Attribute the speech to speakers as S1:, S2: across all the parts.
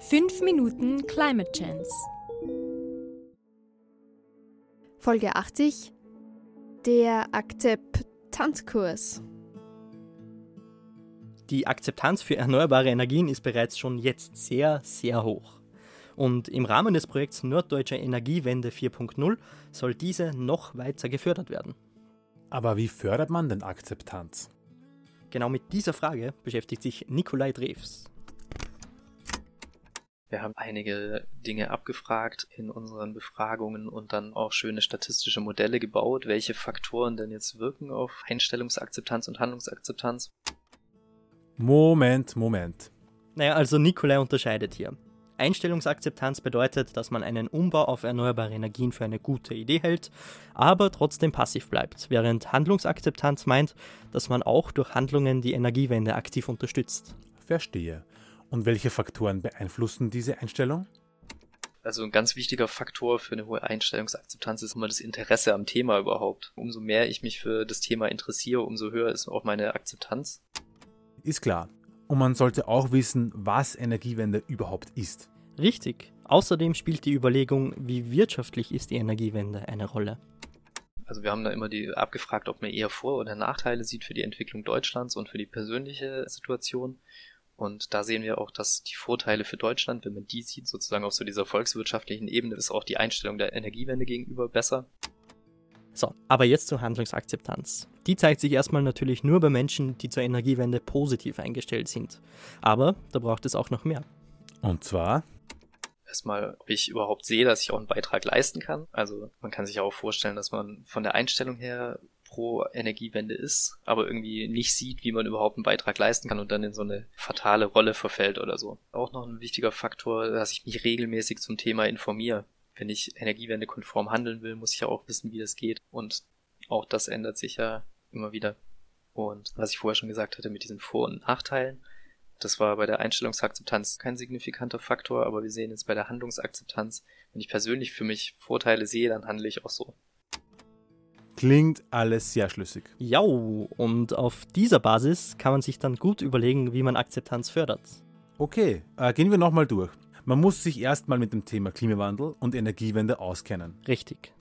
S1: 5 Minuten Climate Chance.
S2: Folge 80 Der Akzeptanzkurs.
S3: Die Akzeptanz für erneuerbare Energien ist bereits schon jetzt sehr, sehr hoch. Und im Rahmen des Projekts Norddeutsche Energiewende 4.0 soll diese noch weiter gefördert werden.
S4: Aber wie fördert man denn Akzeptanz?
S3: Genau mit dieser Frage beschäftigt sich Nikolai Drews.
S5: Wir haben einige Dinge abgefragt in unseren Befragungen und dann auch schöne statistische Modelle gebaut, welche Faktoren denn jetzt wirken auf Einstellungsakzeptanz und Handlungsakzeptanz.
S4: Moment, Moment.
S3: Naja, also Nikolai unterscheidet hier. Einstellungsakzeptanz bedeutet, dass man einen Umbau auf erneuerbare Energien für eine gute Idee hält, aber trotzdem passiv bleibt, während Handlungsakzeptanz meint, dass man auch durch Handlungen die Energiewende aktiv unterstützt.
S4: Verstehe. Und welche Faktoren beeinflussen diese Einstellung?
S5: Also ein ganz wichtiger Faktor für eine hohe Einstellungsakzeptanz ist immer das Interesse am Thema überhaupt. Umso mehr ich mich für das Thema interessiere, umso höher ist auch meine Akzeptanz.
S4: Ist klar. Und man sollte auch wissen, was Energiewende überhaupt ist.
S3: Richtig. Außerdem spielt die Überlegung, wie wirtschaftlich ist die Energiewende, eine Rolle.
S5: Also wir haben da immer die abgefragt, ob man eher Vor- oder Nachteile sieht für die Entwicklung Deutschlands und für die persönliche Situation. Und da sehen wir auch, dass die Vorteile für Deutschland, wenn man die sieht, sozusagen auf so dieser volkswirtschaftlichen Ebene, ist auch die Einstellung der Energiewende gegenüber besser.
S3: So, aber jetzt zur Handlungsakzeptanz. Die zeigt sich erstmal natürlich nur bei Menschen, die zur Energiewende positiv eingestellt sind. Aber da braucht es auch noch mehr.
S4: Und zwar?
S5: Erstmal, ob ich überhaupt sehe, dass ich auch einen Beitrag leisten kann. Also man kann sich auch vorstellen, dass man von der Einstellung her pro Energiewende ist, aber irgendwie nicht sieht, wie man überhaupt einen Beitrag leisten kann und dann in so eine fatale Rolle verfällt oder so. Auch noch ein wichtiger Faktor, dass ich mich regelmäßig zum Thema informiere. Wenn ich energiewendekonform handeln will, muss ich ja auch wissen, wie das geht. Und auch das ändert sich ja immer wieder. Und was ich vorher schon gesagt hatte mit diesen Vor- und Nachteilen, das war bei der Einstellungsakzeptanz kein signifikanter Faktor, aber wir sehen jetzt bei der Handlungsakzeptanz, wenn ich persönlich für mich Vorteile sehe, dann handle ich auch so.
S4: Klingt alles sehr schlüssig.
S3: Ja, und auf dieser Basis kann man sich dann gut überlegen, wie man Akzeptanz fördert.
S4: Okay, äh, gehen wir nochmal durch. Man muss sich erstmal mit dem Thema Klimawandel und Energiewende auskennen.
S3: Richtig.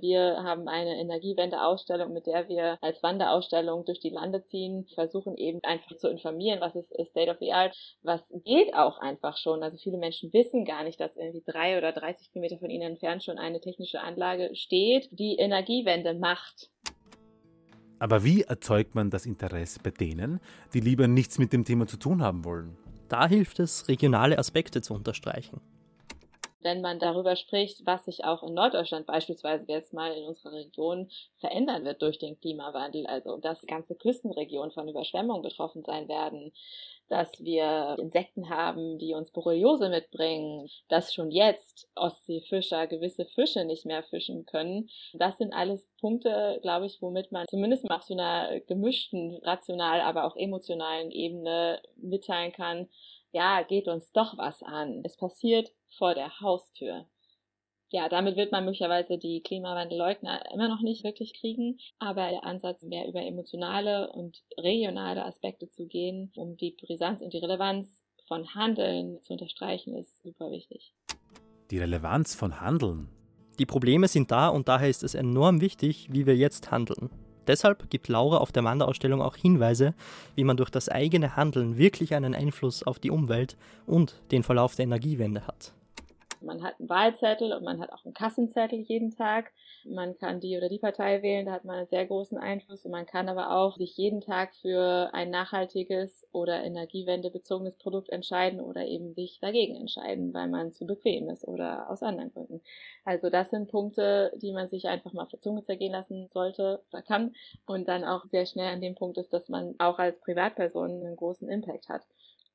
S6: Wir haben eine Energiewende-Ausstellung, mit der wir als Wanderausstellung durch die Lande ziehen, versuchen eben einfach zu informieren, was ist State of the Art, was geht auch einfach schon. Also viele Menschen wissen gar nicht, dass irgendwie drei oder 30 Kilometer von ihnen entfernt schon eine technische Anlage steht, die Energiewende macht.
S4: Aber wie erzeugt man das Interesse bei denen, die lieber nichts mit dem Thema zu tun haben wollen?
S3: Da hilft es, regionale Aspekte zu unterstreichen
S6: wenn man darüber spricht, was sich auch in Norddeutschland beispielsweise jetzt mal in unserer Region verändern wird durch den Klimawandel, also dass ganze Küstenregionen von Überschwemmungen betroffen sein werden, dass wir Insekten haben, die uns Borreliose mitbringen, dass schon jetzt Ostseefischer gewisse Fische nicht mehr fischen können. Das sind alles Punkte, glaube ich, womit man zumindest mal auf so einer gemischten, rational, aber auch emotionalen Ebene mitteilen kann, ja, geht uns doch was an. Es passiert vor der Haustür. Ja, damit wird man möglicherweise die Klimawandelleugner immer noch nicht wirklich kriegen, aber der Ansatz, mehr über emotionale und regionale Aspekte zu gehen, um die Brisanz und die Relevanz von Handeln zu unterstreichen, ist super wichtig.
S4: Die Relevanz von Handeln?
S3: Die Probleme sind da und daher ist es enorm wichtig, wie wir jetzt handeln. Deshalb gibt Laura auf der Wanderausstellung auch Hinweise, wie man durch das eigene Handeln wirklich einen Einfluss auf die Umwelt und den Verlauf der Energiewende hat.
S6: Man hat einen Wahlzettel und man hat auch einen Kassenzettel jeden Tag. Man kann die oder die Partei wählen, da hat man einen sehr großen Einfluss und man kann aber auch sich jeden Tag für ein nachhaltiges oder energiewendebezogenes Produkt entscheiden oder eben sich dagegen entscheiden, weil man zu bequem ist oder aus anderen Gründen. Also das sind Punkte, die man sich einfach mal auf der Zunge zergehen lassen sollte oder kann und dann auch sehr schnell an dem Punkt ist, dass man auch als Privatperson einen großen Impact hat.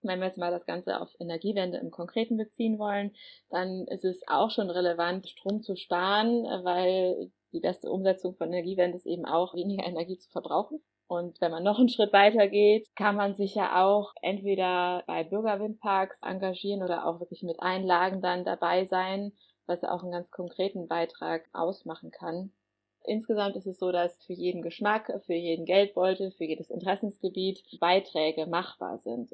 S6: Wenn wir jetzt mal das Ganze auf Energiewende im Konkreten beziehen wollen, dann ist es auch schon relevant, Strom zu sparen, weil die beste Umsetzung von Energiewende ist eben auch, weniger Energie zu verbrauchen. Und wenn man noch einen Schritt weiter geht, kann man sich ja auch entweder bei Bürgerwindparks engagieren oder auch wirklich mit Einlagen dann dabei sein, was ja auch einen ganz konkreten Beitrag ausmachen kann. Insgesamt ist es so, dass für jeden Geschmack, für jeden Geldbeutel, für jedes Interessensgebiet Beiträge machbar sind.